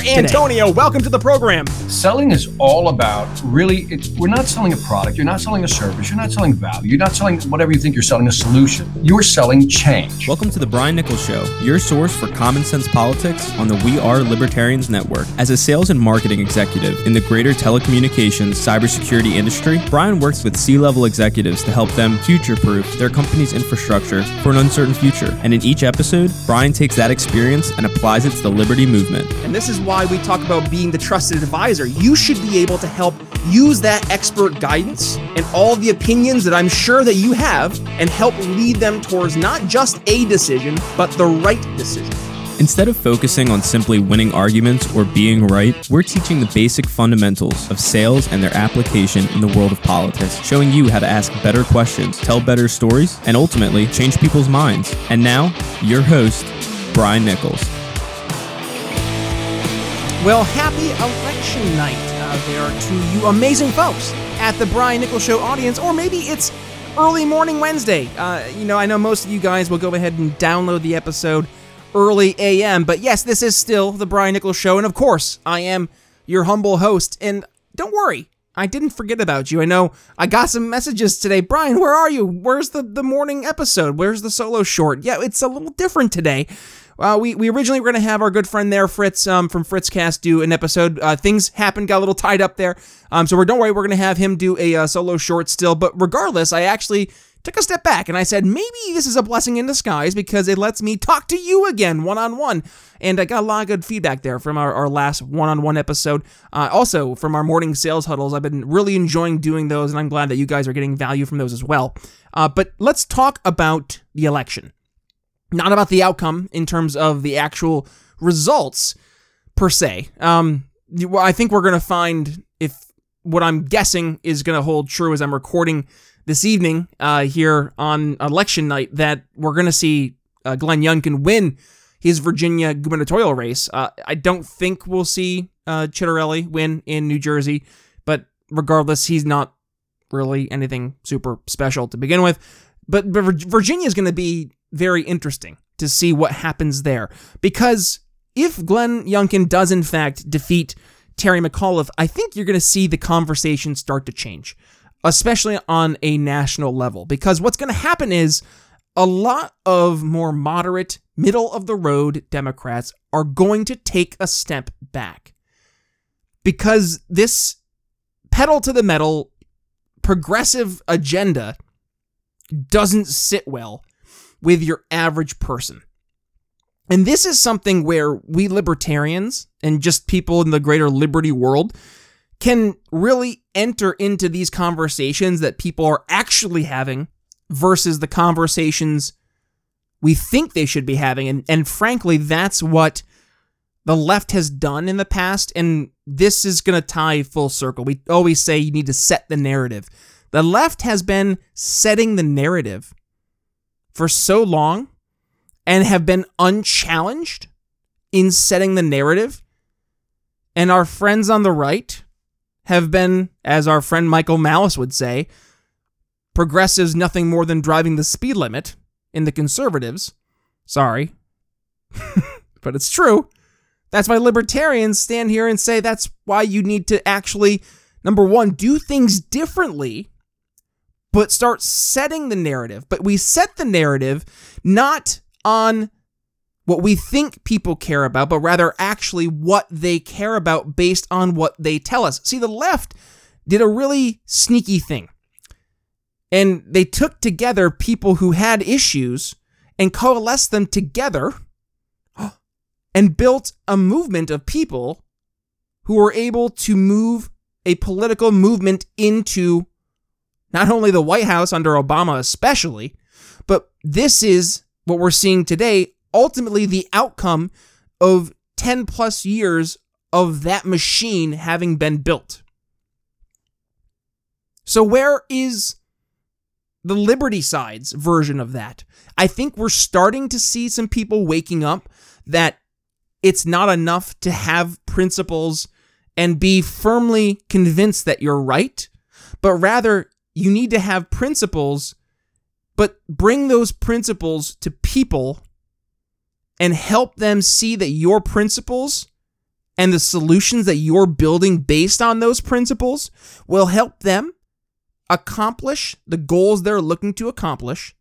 Victor Antonio, welcome to the program. Selling is all about really, we're not selling a product, you're not selling a service, you're not selling value, you're not selling whatever you think you're selling a solution. You're selling change. Welcome to the Brian Nichols Show, your source for common sense politics on the We Are Libertarians Network. As a sales and marketing executive in the greater telecommunications cybersecurity industry, Brian works with C level executives to help them future proof their company's infrastructure for an uncertain future. And in each episode, Brian takes that experience and applies it to the liberty movement. And this is why we talk about being the trusted advisor. You should be able to help use that expert guidance and all the opinions that I'm sure that you have and help lead them towards not just a decision, but the right decision. Instead of focusing on simply winning arguments or being right, we're teaching the basic fundamentals of sales and their application in the world of politics, showing you how to ask better questions, tell better stories, and ultimately change people's minds. And now, your host, Brian Nichols. Well, happy election night uh, there to you amazing folks at the Brian Nichols Show audience, or maybe it's early morning Wednesday. Uh, you know, I know most of you guys will go ahead and download the episode early AM, but yes, this is still the Brian Nichols Show, and of course, I am your humble host. And don't worry, I didn't forget about you. I know I got some messages today. Brian, where are you? Where's the, the morning episode? Where's the solo short? Yeah, it's a little different today. Uh, we, we originally were going to have our good friend there, Fritz, um, from Fritzcast, do an episode. Uh, things happened, got a little tied up there. Um, so we're, don't worry, we're going to have him do a uh, solo short still. But regardless, I actually took a step back and I said, maybe this is a blessing in disguise because it lets me talk to you again one on one. And I got a lot of good feedback there from our, our last one on one episode. Uh, also, from our morning sales huddles, I've been really enjoying doing those, and I'm glad that you guys are getting value from those as well. Uh, but let's talk about the election not about the outcome in terms of the actual results per se. Um, I think we're going to find if what I'm guessing is going to hold true as I'm recording this evening uh, here on election night that we're going to see uh, Glenn Youngkin win his Virginia gubernatorial race. Uh, I don't think we'll see uh, Ciattarelli win in New Jersey, but regardless, he's not really anything super special to begin with. But, but Virginia is going to be very interesting to see what happens there. Because if Glenn Youngkin does, in fact, defeat Terry McAuliffe, I think you're going to see the conversation start to change, especially on a national level. Because what's going to happen is a lot of more moderate, middle of the road Democrats are going to take a step back. Because this pedal to the metal progressive agenda doesn't sit well with your average person. And this is something where we libertarians and just people in the greater liberty world can really enter into these conversations that people are actually having versus the conversations we think they should be having. And, and frankly, that's what the left has done in the past. And this is going to tie full circle. We always say you need to set the narrative. The left has been setting the narrative for so long and have been unchallenged in setting the narrative. And our friends on the right have been, as our friend Michael Malice would say, progressives nothing more than driving the speed limit in the conservatives. Sorry. but it's true. That's why libertarians stand here and say that's why you need to actually, number one, do things differently but start setting the narrative. But we set the narrative not on what we think people care about, but rather actually what they care about based on what they tell us. See, the left did a really sneaky thing. And they took together people who had issues and coalesced them together and built a movement of people who were able to move a political movement into not only the White House under Obama, especially, but this is what we're seeing today ultimately the outcome of 10 plus years of that machine having been built. So, where is the Liberty Side's version of that? I think we're starting to see some people waking up that it's not enough to have principles and be firmly convinced that you're right, but rather you need to have principles, but bring those principles to people and help them see that your principles and the solutions that you're building based on those principles will help them accomplish the goals they're looking to accomplish,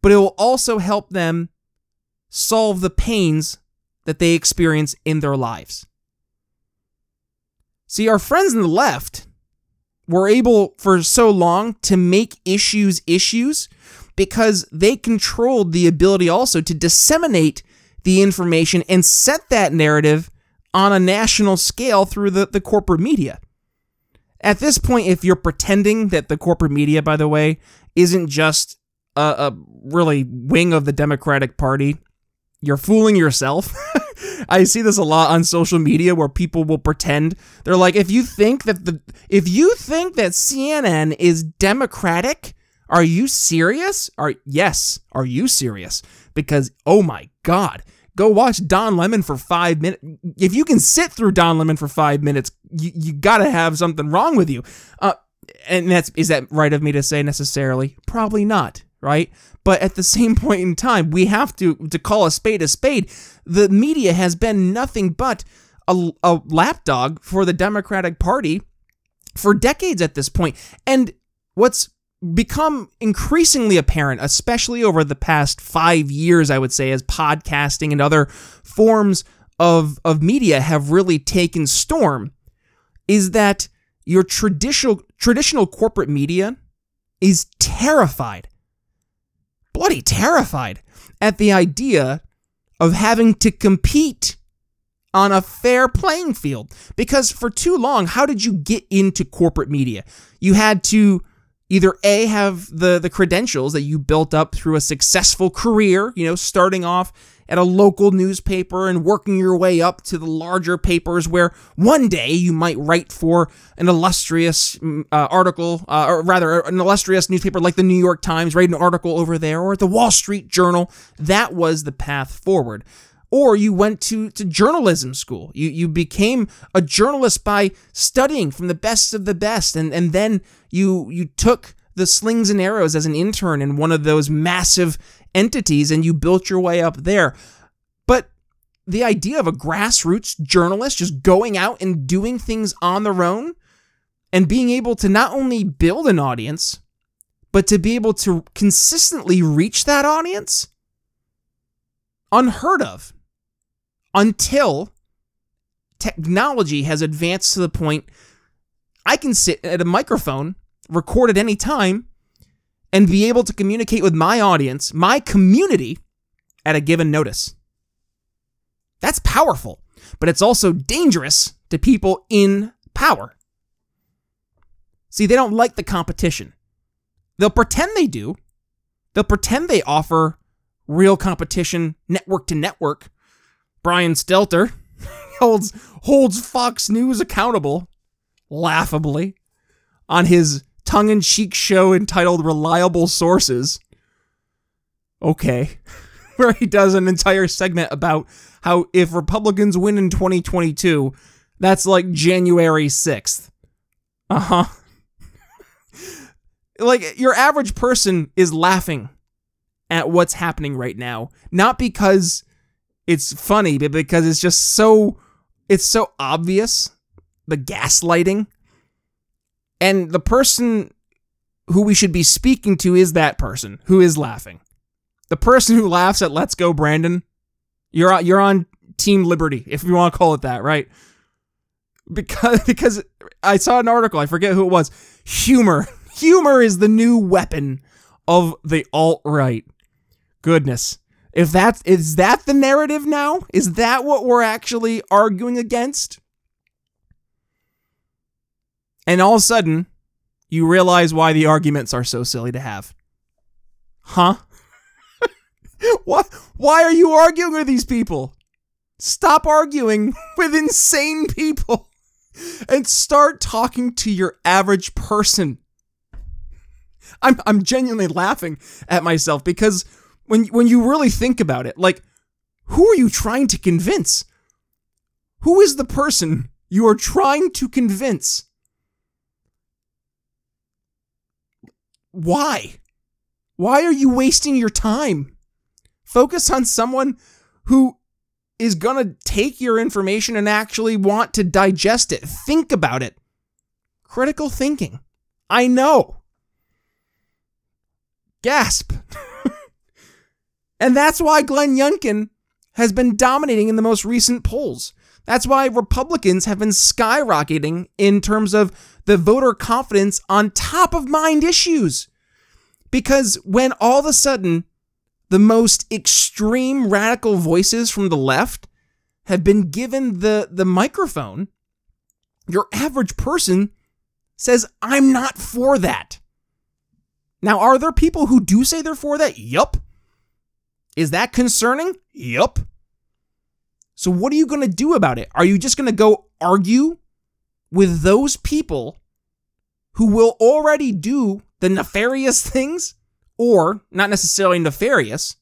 but it will also help them solve the pains that they experience in their lives. See, our friends on the left were able for so long to make issues issues because they controlled the ability also to disseminate the information and set that narrative on a national scale through the, the corporate media. At this point, if you're pretending that the corporate media, by the way, isn't just a, a really wing of the Democratic Party, you're fooling yourself. I see this a lot on social media where people will pretend they're like if you think that the if you think that CNN is democratic, are you serious? Are yes, are you serious? Because oh my god, go watch Don Lemon for five minutes. If you can sit through Don Lemon for five minutes, you, you gotta have something wrong with you. Uh, and that's is that right of me to say necessarily? Probably not, right? But at the same point in time, we have to to call a spade a spade. The media has been nothing but a, a lapdog for the Democratic Party for decades at this point. And what's become increasingly apparent, especially over the past five years, I would say, as podcasting and other forms of, of media have really taken storm, is that your traditional traditional corporate media is terrified, bloody terrified at the idea of having to compete on a fair playing field. Because for too long, how did you get into corporate media? You had to either A, have the, the credentials that you built up through a successful career, you know, starting off at a local newspaper and working your way up to the larger papers where one day you might write for an illustrious mm, uh, article, uh, or rather, an illustrious newspaper like the New York Times, write an article over there, or the Wall Street Journal. That was the path forward or you went to, to journalism school. You, you became a journalist by studying from the best of the best, and, and then you, you took the slings and arrows as an intern in one of those massive entities and you built your way up there. But the idea of a grassroots journalist just going out and doing things on their own and being able to not only build an audience, but to be able to consistently reach that audience, unheard of until technology has advanced to the point I can sit at a microphone, record at any time, and be able to communicate with my audience, my community, at a given notice. That's powerful, but it's also dangerous to people in power. See, they don't like the competition. They'll pretend they do. They'll pretend they offer real competition, network to network, Brian Stelter holds holds Fox News accountable, laughably, on his tongue-in-cheek show entitled "Reliable Sources." Okay, where he does an entire segment about how if Republicans win in 2022, that's like January 6th. Uh huh. like your average person is laughing at what's happening right now, not because it's funny, but because it's just so it's so obvious the gaslighting. And the person who we should be speaking to is that person who is laughing. The person who laughs at Let's Go Brandon You're on, you're on Team Liberty, if you want to call it that, right? Because because I saw an article, I forget who it was. Humor, humor is the new weapon of the alt right. Goodness, if that's is that the narrative now? Is that what we're actually arguing against? And all of a sudden, you realize why the arguments are so silly to have. Huh? What? Why are you arguing with these people? Stop arguing with insane people and start talking to your average person. I'm I'm genuinely laughing at myself because when when you really think about it, like who are you trying to convince? Who is the person you are trying to convince? Why? Why are you wasting your time? Focus on someone who is going to take your information and actually want to digest it. Think about it. Critical thinking. I know. Gasp. and that's why Glenn Youngkin has been dominating in the most recent polls. That's why Republicans have been skyrocketing in terms of the voter confidence on top of mind issues. Because when all of a sudden the most extreme radical voices from the left have been given the, the microphone, your average person says, I'm not for that. Now, are there people who do say they're for that? Yup. Is that concerning? Yup. So, what are you going to do about it? Are you just going to go argue with those people who will already do the nefarious things? Or, not necessarily nefarious,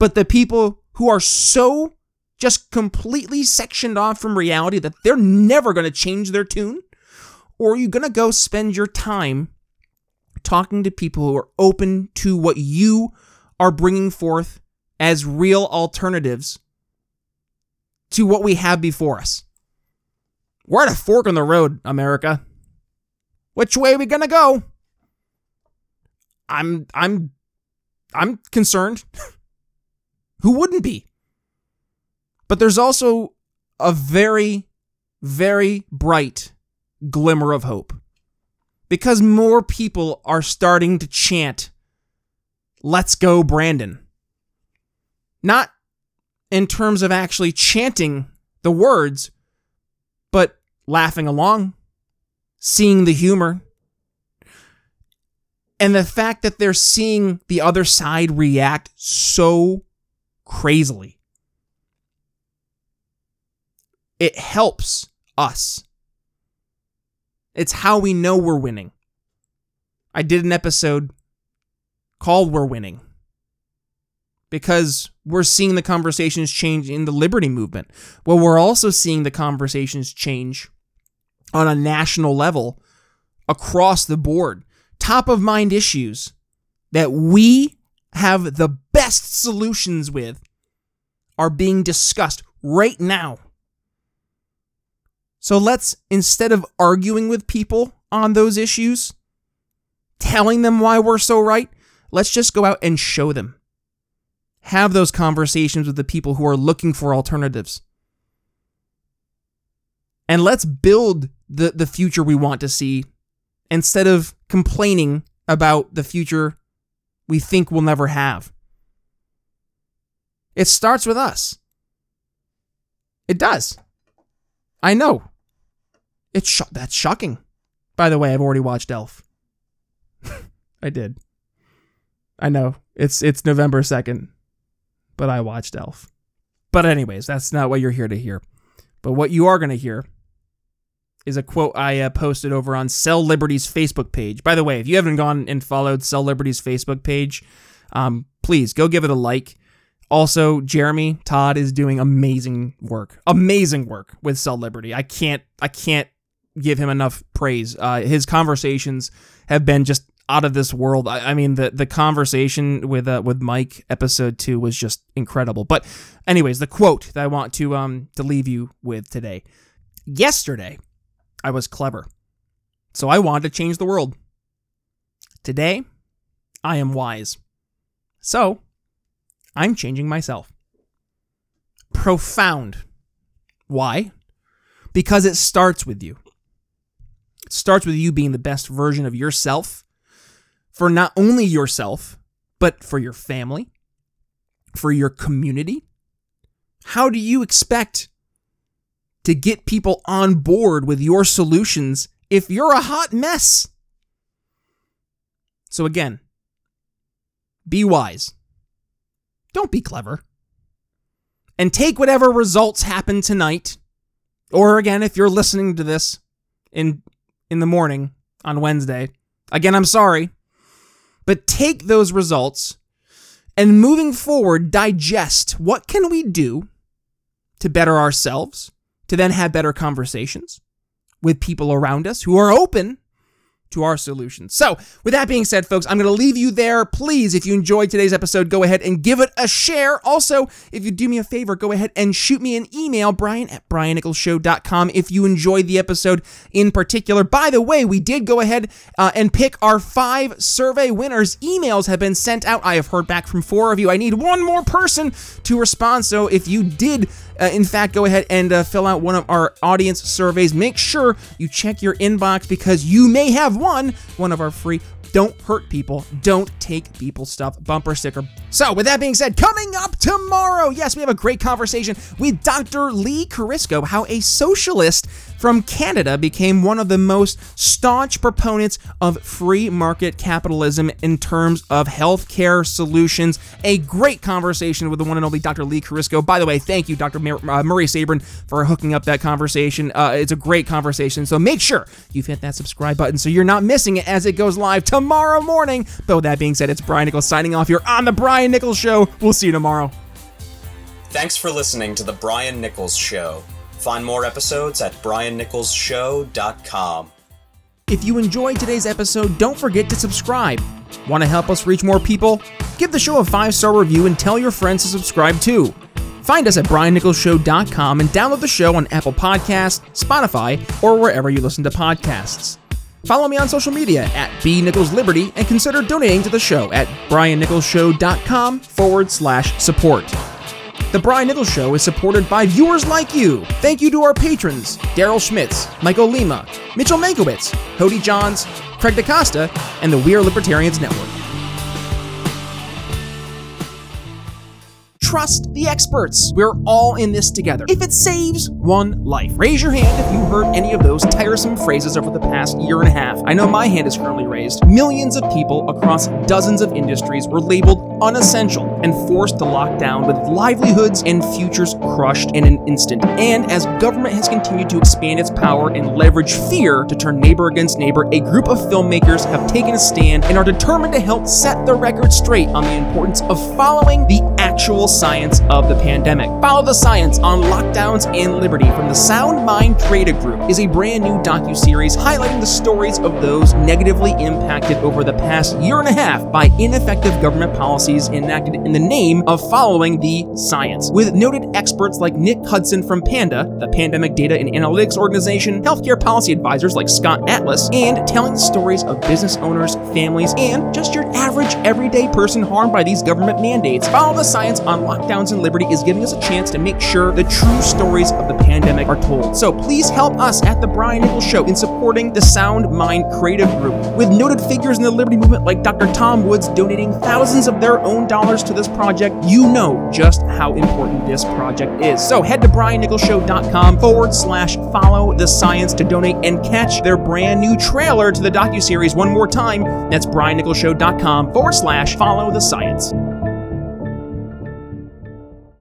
but the people who are so just completely sectioned off from reality that they're never going to change their tune? Or are you going to go spend your time talking to people who are open to what you are bringing forth as real alternatives to what we have before us? We're at a fork in the road, America. Which way are we to go? I'm I'm I'm concerned. Who wouldn't be? But there's also a very very bright glimmer of hope. Because more people are starting to chant, Let's go, Brandon. Not in terms of actually chanting the words, but laughing along, seeing the humor, and the fact that they're seeing the other side react so crazily. It helps us. It's how we know we're winning. I did an episode called We're Winning because we're seeing the conversations change in the liberty movement. Well, we're also seeing the conversations change on a national level across the board top of mind issues that we have the best solutions with are being discussed right now. So let's, instead of arguing with people on those issues, telling them why we're so right, let's just go out and show them. Have those conversations with the people who are looking for alternatives. And let's build the, the future we want to see instead of complaining about the future we think we'll never have. It starts with us. It does. I know. It's sh- that's shocking. By the way, I've already watched Elf. I did. I know. It's it's November 2nd, but I watched Elf. But anyways, that's not what you're here to hear. But what you are going to hear is a quote I uh, posted over on Sell Liberty's Facebook page. By the way, if you haven't gone and followed Sell Liberty's Facebook page, um, please go give it a like. Also, Jeremy Todd is doing amazing work, amazing work with Sell Liberty. I can't, I can't give him enough praise. Uh, his conversations have been just out of this world. I, I mean, the the conversation with uh, with Mike episode two was just incredible. But, anyways, the quote that I want to um to leave you with today. Yesterday, I was clever. So I wanted to change the world. Today, I am wise. So, I'm changing myself. profound. Why? Because it starts with you. It starts with you being the best version of yourself for not only yourself, but for your family, for your community. How do you expect to get people on board with your solutions if you're a hot mess? So, again, be wise. Don't be clever. And take whatever results happen tonight, or again, if you're listening to this in, in the morning on Wednesday, again, I'm sorry, but take those results and moving forward, digest what can we do to better ourselves, to then have better conversations with people around us who are open to our solutions. So, with that being said, folks, I'm going to leave you there. Please, if you enjoyed today's episode, go ahead and give it a share. Also, if you do me a favor, go ahead and shoot me an email, brian at briannicholsshow.com, if you enjoyed the episode in particular. By the way, we did go ahead uh, and pick our five survey winners. Emails have been sent out. I have heard back from four of you. I need one more person to respond. So, if you did uh, in fact, go ahead and uh, fill out one of our audience surveys. Make sure you check your inbox because you may have won one of our free don't hurt people. Don't take people stuff. Bumper sticker. So, with that being said, coming up tomorrow, yes, we have a great conversation with Dr. Lee Carisco, how a socialist from Canada became one of the most staunch proponents of free market capitalism in terms of healthcare solutions. A great conversation with the one and only Dr. Lee Carisco. By the way, thank you, Dr. Mur- uh, Murray Sabrin, for hooking up that conversation. Uh, it's a great conversation. So make sure you've hit that subscribe button so you're not missing it as it goes live tomorrow morning. But with that being said, it's Brian Nichols signing off here on The Brian Nichols Show. We'll see you tomorrow. Thanks for listening to The Brian Nichols Show. Find more episodes at briannicholsshow.com. If you enjoyed today's episode, don't forget to subscribe. Want to help us reach more people? Give the show a five star review and tell your friends to subscribe too. Find us at briannicholsshow.com and download the show on Apple Podcasts, Spotify, or wherever you listen to podcasts. Follow me on social media at B Nichols Liberty and consider donating to the show at briannicholsshow.com forward slash support. The Brian Nichols Show is supported by viewers like you. Thank you to our patrons Daryl Schmitz, Michael Lima, Mitchell Mankiewicz, Cody Johns, Craig DaCosta, and the We Are Libertarians Network. Trust the experts. We're all in this together. If it saves one life, raise your hand if you heard any of those tiresome phrases over the past year and a half. I know my hand is currently raised. Millions of people across dozens of industries were labeled unessential and forced to lock down with livelihoods and futures crushed in an instant. And as government has continued to expand its power and leverage fear to turn neighbor against neighbor, a group of filmmakers have taken a stand and are determined to help set the record straight on the importance of following the actual science of the pandemic. Follow the science on lockdowns and liberty from the Sound Mind Creative Group is a brand new docu-series highlighting the stories of those negatively impacted over the past year and a half by ineffective government policies enacted in the name of following the science. With noted experts like Nick Hudson from Panda, the Pandemic Data and Analytics Organization, healthcare policy advisors like Scott Atlas, and telling the stories of business owners, families, and just your average everyday person harmed by these government mandates. Follow the science on lockdowns and liberty is giving us a chance to make sure the true stories of the pandemic are told. So please help us at the Brian Nichols Show in supporting the Sound Mind Creative Group. With noted figures in the liberty movement like Dr. Tom Woods donating thousands of their own dollars to this project, you know just how important this project is. So head to briannicholsshow.com forward slash follow the science to donate and catch their brand new trailer to the docuseries one more time. That's briannicholsshow.com forward slash follow the science.